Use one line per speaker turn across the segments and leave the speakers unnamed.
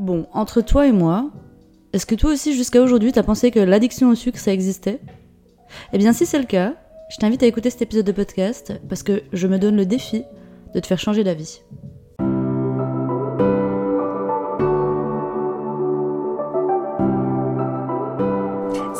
Bon, entre toi et moi, est-ce que toi aussi jusqu'à aujourd'hui t'as pensé que l'addiction au sucre ça existait? Eh bien si c'est le cas, je t'invite à écouter cet épisode de podcast parce que je me donne le défi de te faire changer d'avis.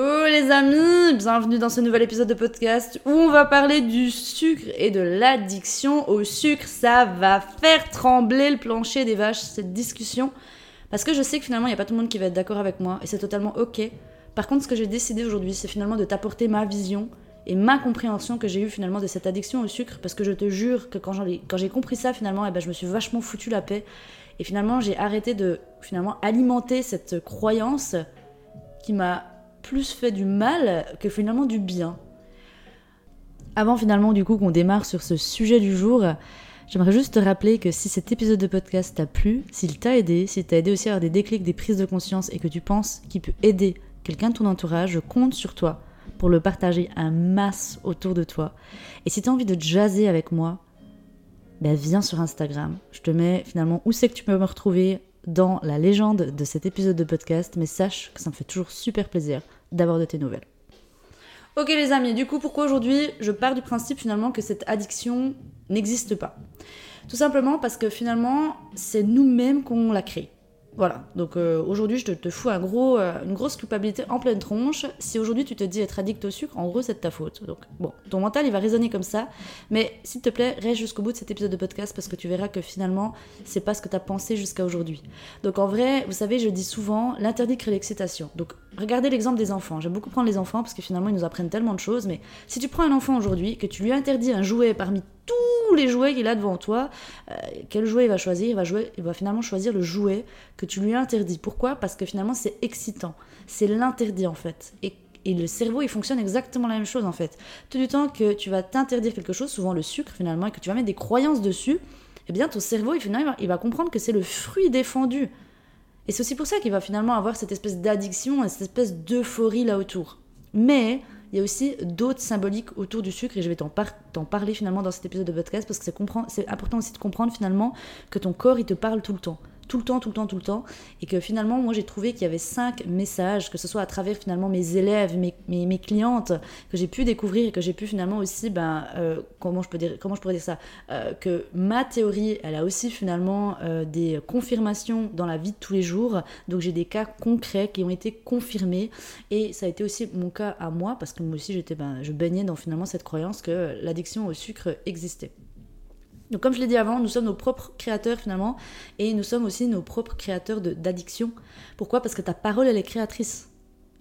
Yo les amis, bienvenue dans ce nouvel épisode de podcast où on va parler du sucre et de l'addiction au sucre. Ça va faire trembler le plancher des vaches cette discussion parce que je sais que finalement il n'y a pas tout le monde qui va être d'accord avec moi et c'est totalement ok. Par contre ce que j'ai décidé aujourd'hui c'est finalement de t'apporter ma vision et ma compréhension que j'ai eue finalement de cette addiction au sucre parce que je te jure que quand j'ai compris ça finalement eh ben, je me suis vachement foutu la paix et finalement j'ai arrêté de finalement alimenter cette croyance qui m'a plus fait du mal que finalement du bien. Avant finalement du coup qu'on démarre sur ce sujet du jour, j'aimerais juste te rappeler que si cet épisode de podcast t'a plu, s'il t'a aidé, s'il t'a aidé aussi à avoir des déclics, des prises de conscience et que tu penses qu'il peut aider quelqu'un de ton entourage, je compte sur toi pour le partager un masse autour de toi. Et si tu as envie de jaser avec moi, ben viens sur Instagram. Je te mets finalement où c'est que tu peux me retrouver dans la légende de cet épisode de podcast, mais sache que ça me fait toujours super plaisir d'avoir de tes nouvelles. Ok les amis, du coup pourquoi aujourd'hui je pars du principe finalement que cette addiction n'existe pas? Tout simplement parce que finalement c'est nous-mêmes qu'on l'a créée. Voilà, donc euh, aujourd'hui je te, fous un gros, euh, une grosse culpabilité en pleine tronche. Si aujourd'hui tu te dis être addict au sucre, en gros c'est de ta faute. Donc bon, ton mental il va raisonner comme ça, mais s'il te plaît, reste jusqu'au bout de cet épisode de podcast parce que tu verras que finalement c'est pas ce que tu as pensé jusqu'à aujourd'hui. Donc en vrai, vous savez, je dis souvent l'interdit crée l'excitation. Donc regardez l'exemple des enfants. J'aime beaucoup prendre les enfants parce que finalement ils nous apprennent tellement de choses, mais si tu prends un enfant aujourd'hui, que tu lui interdis un jouet parmi tous les jouets qu'il a devant toi, euh, quel jouet il va choisir? Il va, jouer, il va finalement choisir le jouet que tu lui interdis. Pourquoi? Parce que finalement c'est excitant. C'est l'interdit en fait. Et, le cerveau il fonctionne exactement la même chose en fait. Tout du temps que tu vas t'interdire quelque chose, souvent le sucre finalement, et que tu vas mettre des croyances dessus, eh bien ton cerveau il, finalement, il va comprendre que c'est le fruit défendu. Et c'est aussi pour ça qu'il va finalement avoir cette espèce d'addiction, cette espèce d'euphorie là autour. Mais il y a aussi d'autres symboliques autour du sucre et je vais t'en parler finalement dans cet épisode de podcast parce que c'est important aussi de comprendre finalement que ton corps il te parle tout le temps tout le temps, tout le temps, tout le temps. Et que finalement, moi, j'ai trouvé qu'il y avait cinq messages, que ce soit à travers finalement mes élèves, mes, mes, clientes, que j'ai pu découvrir et que j'ai pu finalement aussi, ben, euh, comment, je peux dire, comment je pourrais dire ça, euh, que ma théorie, elle a aussi finalement euh, des confirmations dans la vie de tous les jours. Donc j'ai des cas concrets qui ont été confirmés. Et ça a été aussi mon cas à moi, parce que moi aussi, j'étais, ben, je baignais dans finalement cette croyance que l'addiction au sucre existait. Donc comme je l'ai dit avant, nous sommes nos propres créateurs finalement, et nous sommes aussi nos propres créateurs d'addiction. Pourquoi? Parce que ta parole, elle est créatrice.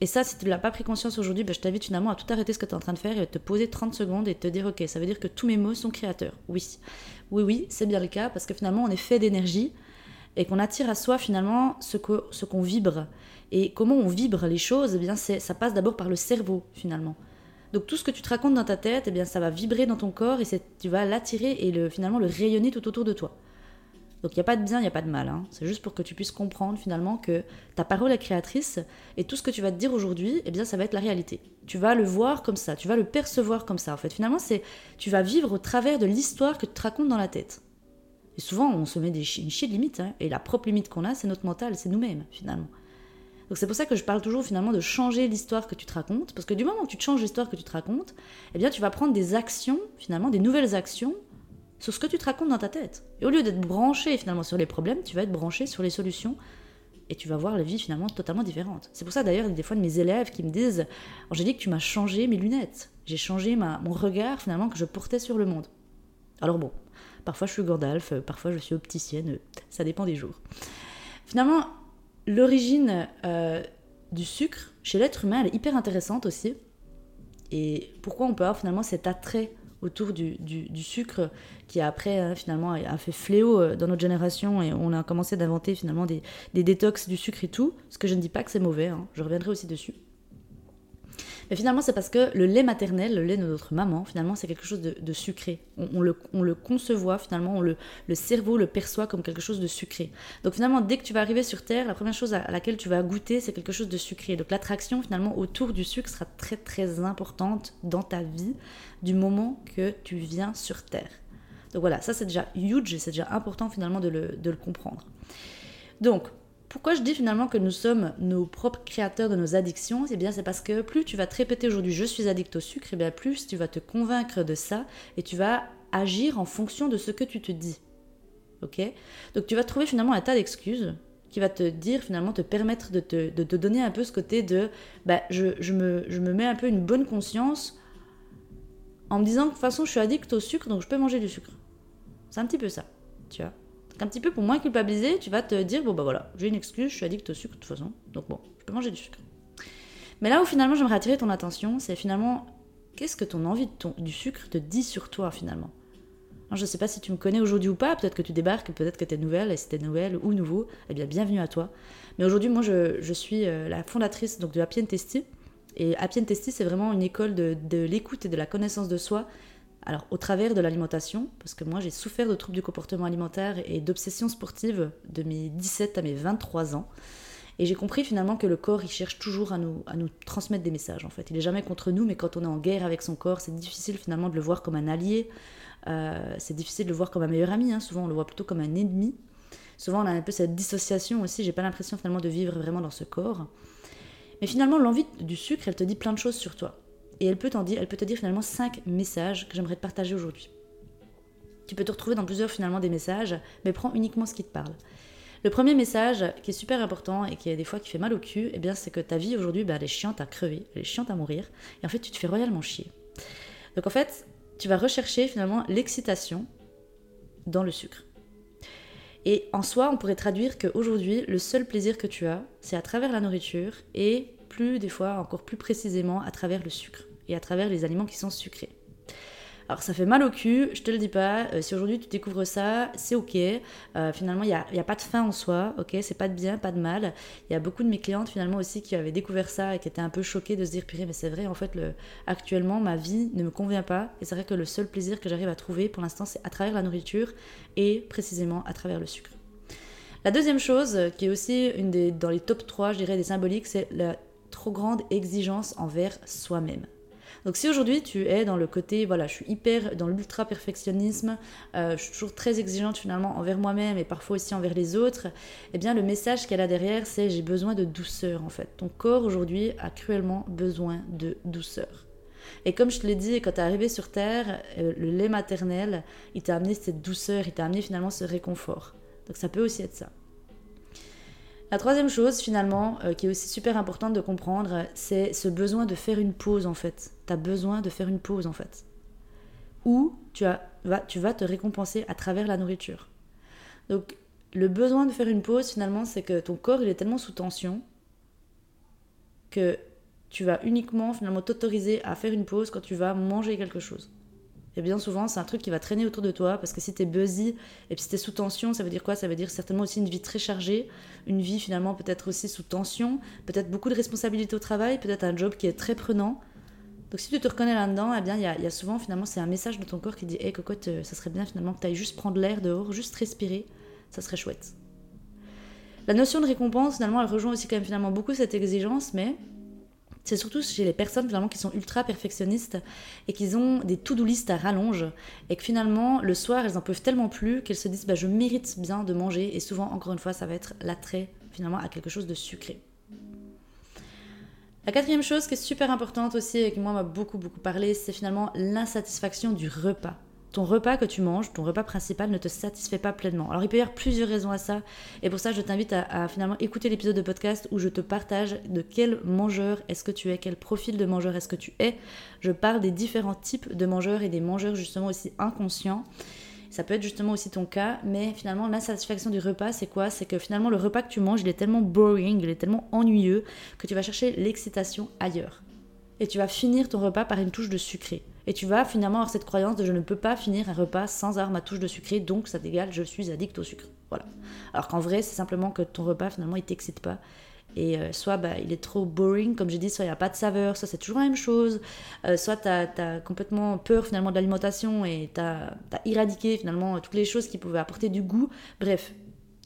Et ça, si tu ne l'as pas pris conscience aujourd'hui, ben, je t'invite finalement à tout arrêter ce que tu es en train de faire et te poser 30 secondes et te dire, ok, ça veut dire que tous mes mots sont créateurs. Oui, oui, oui, c'est bien le cas, parce que finalement, on est fait d'énergie et qu'on attire à soi finalement ce qu'on ce vibre. Et comment on vibre les choses, eh bien, ça passe d'abord par le cerveau finalement. Donc tout ce que tu te racontes dans ta tête, eh bien ça va vibrer dans ton corps et tu vas l'attirer et le, finalement le rayonner tout autour de toi. Donc il n'y a pas de bien, il n'y a pas de mal. Hein. C'est juste pour que tu puisses comprendre finalement que ta parole est créatrice et tout ce que tu vas te dire aujourd'hui, eh bien ça va être la réalité. Tu vas le voir comme ça, tu vas le percevoir comme ça. En fait, finalement, c'est tu vas vivre au travers de l'histoire que tu te racontes dans la tête. Et souvent, on se met des une chier de limite. Hein. et la propre limite qu'on a, c'est notre mental, c'est nous-mêmes finalement. Donc c'est pour ça que je parle toujours finalement de changer l'histoire que tu te racontes, parce que du moment où tu changes l'histoire que tu te racontes, eh bien tu vas prendre des actions, finalement des nouvelles actions sur ce que tu te racontes dans ta tête. Et au lieu d'être branché finalement sur les problèmes, tu vas être branché sur les solutions et tu vas voir la vie finalement totalement différente. C'est pour ça d'ailleurs des fois de mes élèves qui me disent Angélique, tu m'as changé mes lunettes, j'ai changé ma, mon regard finalement que je portais sur le monde. Alors bon, parfois je suis Gandalf, parfois je suis opticienne, ça dépend des jours. Finalement, L'origine euh, du sucre chez l'être humain, elle est hyper intéressante aussi. Et pourquoi on peut avoir finalement cet attrait autour du, sucre qui après hein, finalement a fait fléau euh, dans notre génération et on a commencé d'inventer finalement des, détox du sucre et tout? Ce que je ne dis pas que c'est mauvais, hein. je reviendrai aussi dessus. Mais finalement, c'est parce que le lait maternel, le lait de notre maman, finalement, c'est quelque chose de, sucré. On, le, on, le, concevoit, finalement, on le, cerveau le perçoit comme quelque chose de sucré. Donc finalement, dès que tu vas arriver sur Terre, la première chose à, laquelle tu vas goûter, c'est quelque chose de sucré. Donc l'attraction, finalement, autour du sucre sera très très importante dans ta vie du moment que tu viens sur Terre. Donc voilà, ça c'est déjà huge et c'est déjà important finalement de le, de le comprendre. Donc, pourquoi je dis finalement que nous sommes nos propres créateurs de nos addictions Eh bien, c'est parce que plus tu vas te répéter aujourd'hui je suis addict au sucre, et eh bien plus tu vas te convaincre de ça et tu vas agir en fonction de ce que tu te dis. Ok? Donc tu vas trouver finalement un tas d'excuses qui va te dire finalement te permettre de te, donner un peu ce côté de bah, je, me, je me mets un peu une bonne conscience en me disant que de toute façon je suis addict au sucre donc je peux manger du sucre. C'est un petit peu ça, tu vois? Un petit peu pour moins culpabiliser, tu vas te dire bon bah voilà, j'ai une excuse, je suis addict au sucre de toute façon, donc bon, je peux manger du sucre. Mais là où finalement j'aimerais attirer ton attention, c'est finalement qu'est-ce que ton envie de du sucre te dit sur toi finalement? Je sais pas si tu me connais aujourd'hui ou pas, peut-être que tu débarques, peut-être que tu es nouvelle, et si tu es nouvelle ou nouveau, eh bien bienvenue à toi. Mais aujourd'hui, moi je, suis euh, la fondatrice donc, de Appien Testi. Et Appien Testi, c'est vraiment une école de l'écoute et de la connaissance de soi alors, au travers de l'alimentation, parce que moi j'ai souffert de troubles du comportement alimentaire et d'obsessions sportives de mes 17 à mes 23 ans. Et j'ai compris finalement que le corps, il cherche toujours à nous, à nous transmettre des messages en fait. Il est jamais contre nous, mais quand on est en guerre avec son corps, c'est difficile finalement de le voir comme un allié. Euh, c'est difficile de le voir comme un meilleur ami. Hein. Souvent, on le voit plutôt comme un ennemi. Souvent, on a un peu cette dissociation aussi. J'ai pas l'impression finalement de vivre vraiment dans ce corps. Mais finalement, l'envie du sucre, elle te dit plein de choses sur toi. Et elle peut, dire, elle peut te dire finalement cinq messages que j'aimerais te partager aujourd'hui. Tu peux te retrouver dans plusieurs finalement des messages, mais prends uniquement ce qui te parle. Le premier message qui est super important et qui est des fois qui fait mal au cul, eh bien c'est que ta vie aujourd'hui, bah, elle est chiante à crever, elle est chiante à mourir, et en fait tu te fais royalement chier. Donc en fait, tu vas rechercher finalement l'excitation dans le sucre. Et en soi, on pourrait traduire qu'aujourd'hui, le seul plaisir que tu as, c'est à travers la nourriture et plus, des fois encore plus précisément, à travers le sucre et à travers les aliments qui sont sucrés. Alors ça fait mal au cul, je te le dis pas, euh, si aujourd'hui tu découvres ça, c'est ok. Euh, finalement, il n'y a, pas de fin en soi, ok? C'est pas de bien, pas de mal. Il y a beaucoup de mes clientes finalement aussi qui avaient découvert ça et qui étaient un peu choquées de se dire, purée, mais c'est vrai, en fait, le, actuellement, ma vie ne me convient pas. Et c'est vrai que le seul plaisir que j'arrive à trouver pour l'instant, c'est à travers la nourriture et précisément à travers le sucre. La deuxième chose, qui est aussi une des, dans les top 3, je dirais, des symboliques, c'est la trop grande exigence envers soi-même. Donc si aujourd'hui tu es dans le côté, voilà, je suis hyper dans l'ultra perfectionnisme, euh, je suis toujours très exigeante finalement envers moi-même et parfois aussi envers les autres, eh bien le message qu'elle a derrière c'est j'ai besoin de douceur en fait. Ton corps aujourd'hui a cruellement besoin de douceur. Et comme je te l'ai dit, quand tu es arrivé sur Terre, euh, le lait maternel, il t'a amené cette douceur, il t'a amené finalement ce réconfort. Donc ça peut aussi être ça. La troisième chose, finalement, euh, qui est aussi super importante de comprendre, c'est ce besoin de faire une pause, en fait. Tu as besoin de faire une pause, en fait. Ou tu, tu vas te récompenser à travers la nourriture. Donc, le besoin de faire une pause, finalement, c'est que ton corps, il est tellement sous tension que tu vas uniquement, finalement, t'autoriser à faire une pause quand tu vas manger quelque chose. Et bien souvent, c'est un truc qui va traîner autour de toi parce que si t'es busy et puis si t'es sous tension, ça veut dire quoi? Ça veut dire certainement aussi une vie très chargée, une vie finalement peut-être aussi sous tension, peut-être beaucoup de responsabilités au travail, peut-être un job qui est très prenant. Donc si tu te reconnais là-dedans, eh bien il y, a souvent finalement c'est un message de ton corps qui dit Hé hey, cocotte, euh, ça serait bien finalement que tu ailles juste prendre l'air dehors, juste respirer, ça serait chouette. La notion de récompense, finalement, elle rejoint aussi quand même finalement beaucoup cette exigence, mais c'est surtout chez les personnes finalement qui sont ultra perfectionnistes et qui ont des to-do list à rallonge et que finalement le soir elles en peuvent tellement plus qu'elles se disent bah, je mérite bien de manger et souvent encore une fois ça va être l'attrait finalement à quelque chose de sucré. La quatrième chose qui est super importante aussi et qui moi m'a beaucoup beaucoup parlé c'est finalement l'insatisfaction du repas ton repas que tu manges, ton repas principal ne te satisfait pas pleinement. Alors il peut y avoir plusieurs raisons à ça, et pour ça je t'invite à, finalement écouter l'épisode de podcast où je te partage de quel mangeur est-ce que tu es, quel profil de mangeur est-ce que tu es. Je parle des différents types de mangeurs et des mangeurs justement aussi inconscients. Ça peut être justement aussi ton cas, mais finalement l'insatisfaction du repas, c'est quoi? C'est que finalement le repas que tu manges, il est tellement boring, il est tellement ennuyeux que tu vas chercher l'excitation ailleurs. Et tu vas finir ton repas par une touche de sucré. Et tu vas finalement avoir cette croyance de je ne peux pas finir un repas sans avoir ma touche de sucré, donc ça t'égale, je suis addict au sucre. Voilà. Alors qu'en vrai, c'est simplement que ton repas finalement il t'excite pas. Et euh, soit bah, il est trop boring, comme j'ai dit, soit il n'y a pas de saveur, soit c'est toujours la même chose, euh, soit tu as, complètement peur finalement de l'alimentation et tu as, éradiqué finalement toutes les choses qui pouvaient apporter du goût. Bref,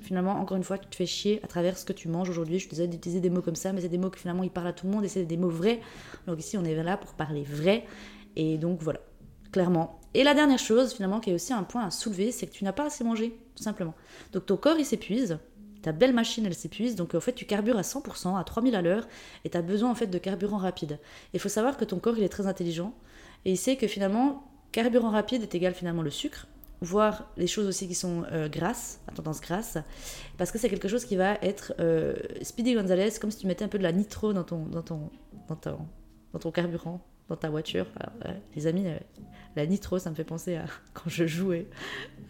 finalement, encore une fois, tu te fais chier à travers ce que tu manges aujourd'hui. Je suis désolée d'utiliser des mots comme ça, mais c'est des mots qui finalement ils parlent à tout le monde et c'est des mots vrais. Donc ici, on est là pour parler vrai. Et donc voilà, clairement. Et la dernière chose, finalement, qui est aussi un point à soulever, c'est que tu n'as pas assez mangé, tout simplement. Donc ton corps, il s'épuise, ta belle machine, elle s'épuise, donc en fait, tu carbures à 100%, à 3000 à l'heure, et tu as besoin en fait de carburant rapide. Il faut savoir que ton corps, il est très intelligent, et il sait que finalement, carburant rapide est égal finalement le sucre, voire les choses aussi qui sont euh, grasses, à tendance grasse, parce que c'est quelque chose qui va être euh, Speedy Gonzalez, comme si tu mettais un peu de la nitro dans ton, dans ton, dans ton, dans ton carburant dans ta voiture. les amis, euh, la nitro, ça me fait penser à quand je jouais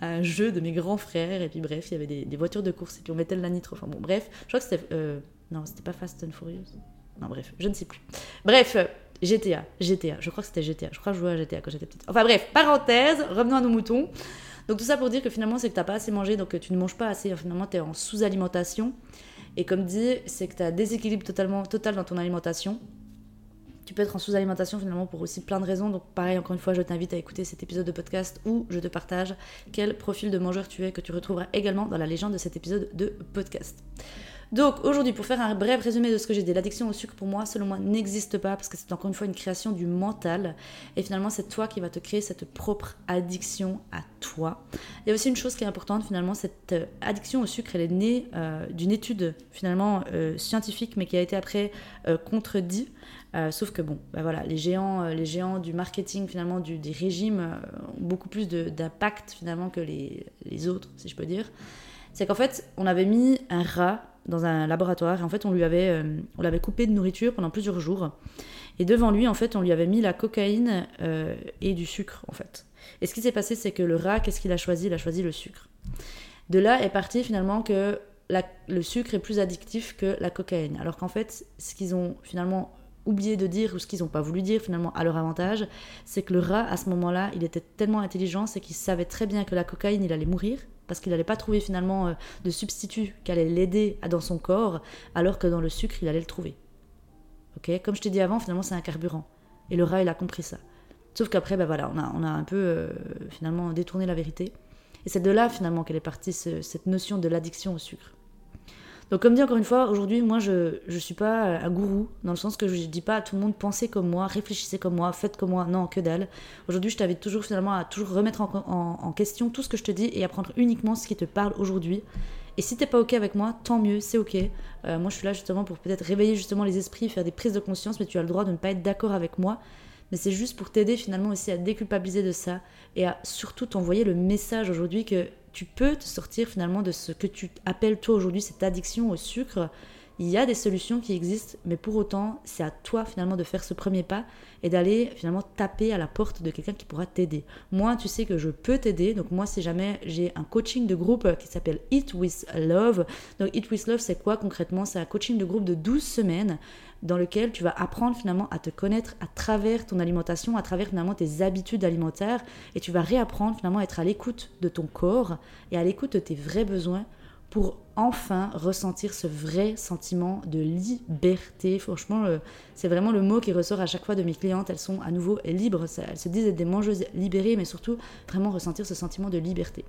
à un jeu de mes grands frères. Et puis bref, il y avait des, voitures de course et puis on mettait de la nitro. Enfin bon, bref, je crois que c'était... Euh, non, c'était pas Fast and Furious. Non, bref, je ne sais plus. Bref, GTA, GTA, je crois que c'était GTA. Je crois que je jouais à GTA quand j'étais petite. Enfin bref, parenthèse, revenons à nos moutons. Donc tout ça pour dire que finalement, c'est que t'as pas assez mangé, donc tu ne manges pas assez. Finalement, tu es en sous-alimentation. Et comme dit, c'est que tu as déséquilibre totalement, total dans ton alimentation. Tu peux être en sous-alimentation finalement pour aussi plein de raisons. Donc pareil, encore une fois, je t'invite à écouter cet épisode de podcast où je te partage quel profil de mangeur tu es que tu retrouveras également dans la légende de cet épisode de podcast. Donc aujourd'hui, pour faire un bref résumé de ce que j'ai dit, l'addiction au sucre pour moi, selon moi, n'existe pas parce que c'est encore une fois une création du mental. Et finalement, c'est toi qui vas te créer cette propre addiction à toi. Il y a aussi une chose qui est importante finalement, cette euh, addiction au sucre, elle est née euh, d'une étude finalement euh, scientifique, mais qui a été après contredit. sauf que bon, bah voilà, les géants, les géants du marketing finalement, du, des régimes ont beaucoup plus d'impact finalement que les, les autres, si je peux dire c'est qu'en fait, on avait mis un rat dans un laboratoire et en fait, on lui avait, euh, on l'avait coupé de nourriture pendant plusieurs jours. Et devant lui, en fait, on lui avait mis la cocaïne euh, et du sucre, en fait. Et ce qui s'est passé, c'est que le rat, qu'est-ce qu'il a choisi? Il a choisi le sucre. De là est parti finalement que le sucre est plus addictif que la cocaïne. Alors qu'en fait, ce qu'ils ont finalement oublié de dire ou ce qu'ils n'ont pas voulu dire finalement à leur avantage, c'est que le rat à ce moment-là, il était tellement intelligent, c'est qu'il savait très bien que la cocaïne, il allait mourir parce qu'il n'allait pas trouver finalement euh, de substitut qui allait l'aider dans son corps, alors que dans le sucre, il allait le trouver. Ok? Comme je t'ai dit avant, finalement, c'est un carburant. Et le rat, il a compris ça. Sauf qu'après, ben voilà, on a, on a un peu euh, finalement détourné la vérité. Et c'est de là finalement qu'elle est partie cette notion de l'addiction au sucre. Donc comme dit encore une fois, aujourd'hui, moi, je ne suis pas un gourou, dans le sens que je ne dis pas à tout le monde pensez comme moi, réfléchissez comme moi, faites comme moi. Non, que dalle. Aujourd'hui, je t'invite toujours finalement à toujours remettre en, question tout ce que je te dis et à prendre uniquement ce qui te parle aujourd'hui. Et si t'es pas ok avec moi, tant mieux, c'est ok. Euh, moi, je suis là justement pour peut-être réveiller justement les esprits, faire des prises de conscience, mais tu as le droit de ne pas être d'accord avec moi. Mais c'est juste pour t'aider finalement aussi à déculpabiliser de ça et à surtout t'envoyer le message aujourd'hui que tu peux te sortir finalement de ce que tu appelles toi aujourd'hui cette addiction au sucre. Il y a des solutions qui existent, mais pour autant, c'est à toi finalement de faire ce premier pas et d'aller finalement taper à la porte de quelqu'un qui pourra t'aider. Moi, tu sais que je peux t'aider. Donc moi, si jamais j'ai un coaching de groupe qui s'appelle Eat with Love. Donc Eat with Love, c'est quoi concrètement? C'est un coaching de groupe de 12 semaines dans lequel tu vas apprendre finalement à te connaître à travers ton alimentation, à travers finalement tes habitudes alimentaires, et tu vas réapprendre finalement à être à l'écoute de ton corps et à l'écoute de tes vrais besoins pour enfin ressentir ce vrai sentiment de liberté. Franchement, c'est vraiment le mot qui ressort à chaque fois de mes clientes. Elles sont à nouveau libres, elles se disent être des mangeuses libérées, mais surtout vraiment ressentir ce sentiment de liberté.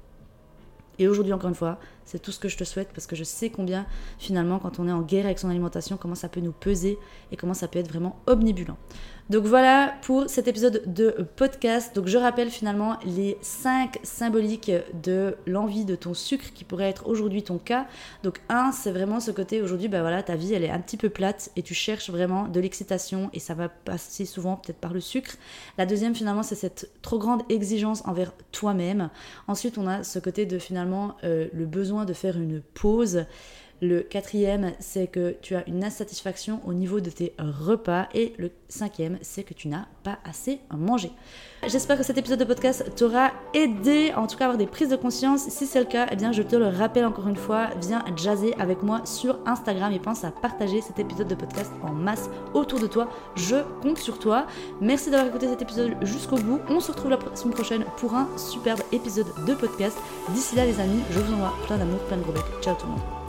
Et aujourd'hui, encore une fois, c'est tout ce que je te souhaite parce que je sais combien, finalement, quand on est en guerre avec son alimentation, comment ça peut nous peser et comment ça peut être vraiment omnibulant. Donc voilà pour cet épisode de podcast. Donc je rappelle finalement les 5 symboliques de l'envie de ton sucre qui pourrait être aujourd'hui ton cas. Donc un, c'est vraiment ce côté aujourd'hui, bah voilà, ta vie elle est un petit peu plate et tu cherches vraiment de l'excitation et ça va passer souvent peut-être par le sucre. La deuxième finalement c'est cette trop grande exigence envers toi-même. Ensuite on a ce côté de finalement euh, le besoin de faire une pause Le quatrième, c'est que tu as une insatisfaction au niveau de tes repas. Et le cinquième, c'est que tu n'as pas assez mangé. J'espère que cet épisode de podcast t'aura aidé, en tout cas à avoir des prises de conscience. Si c'est le cas, eh bien je te le rappelle encore une fois, viens jazzer avec moi sur Instagram et pense à partager cet épisode de podcast en masse autour de toi. Je compte sur toi. Merci d'avoir écouté cet épisode jusqu'au bout. On se retrouve la semaine prochaine pour un superbe épisode de podcast. D'ici là les amis, je vous envoie plein d'amour, plein de gros becs. Ciao tout le monde.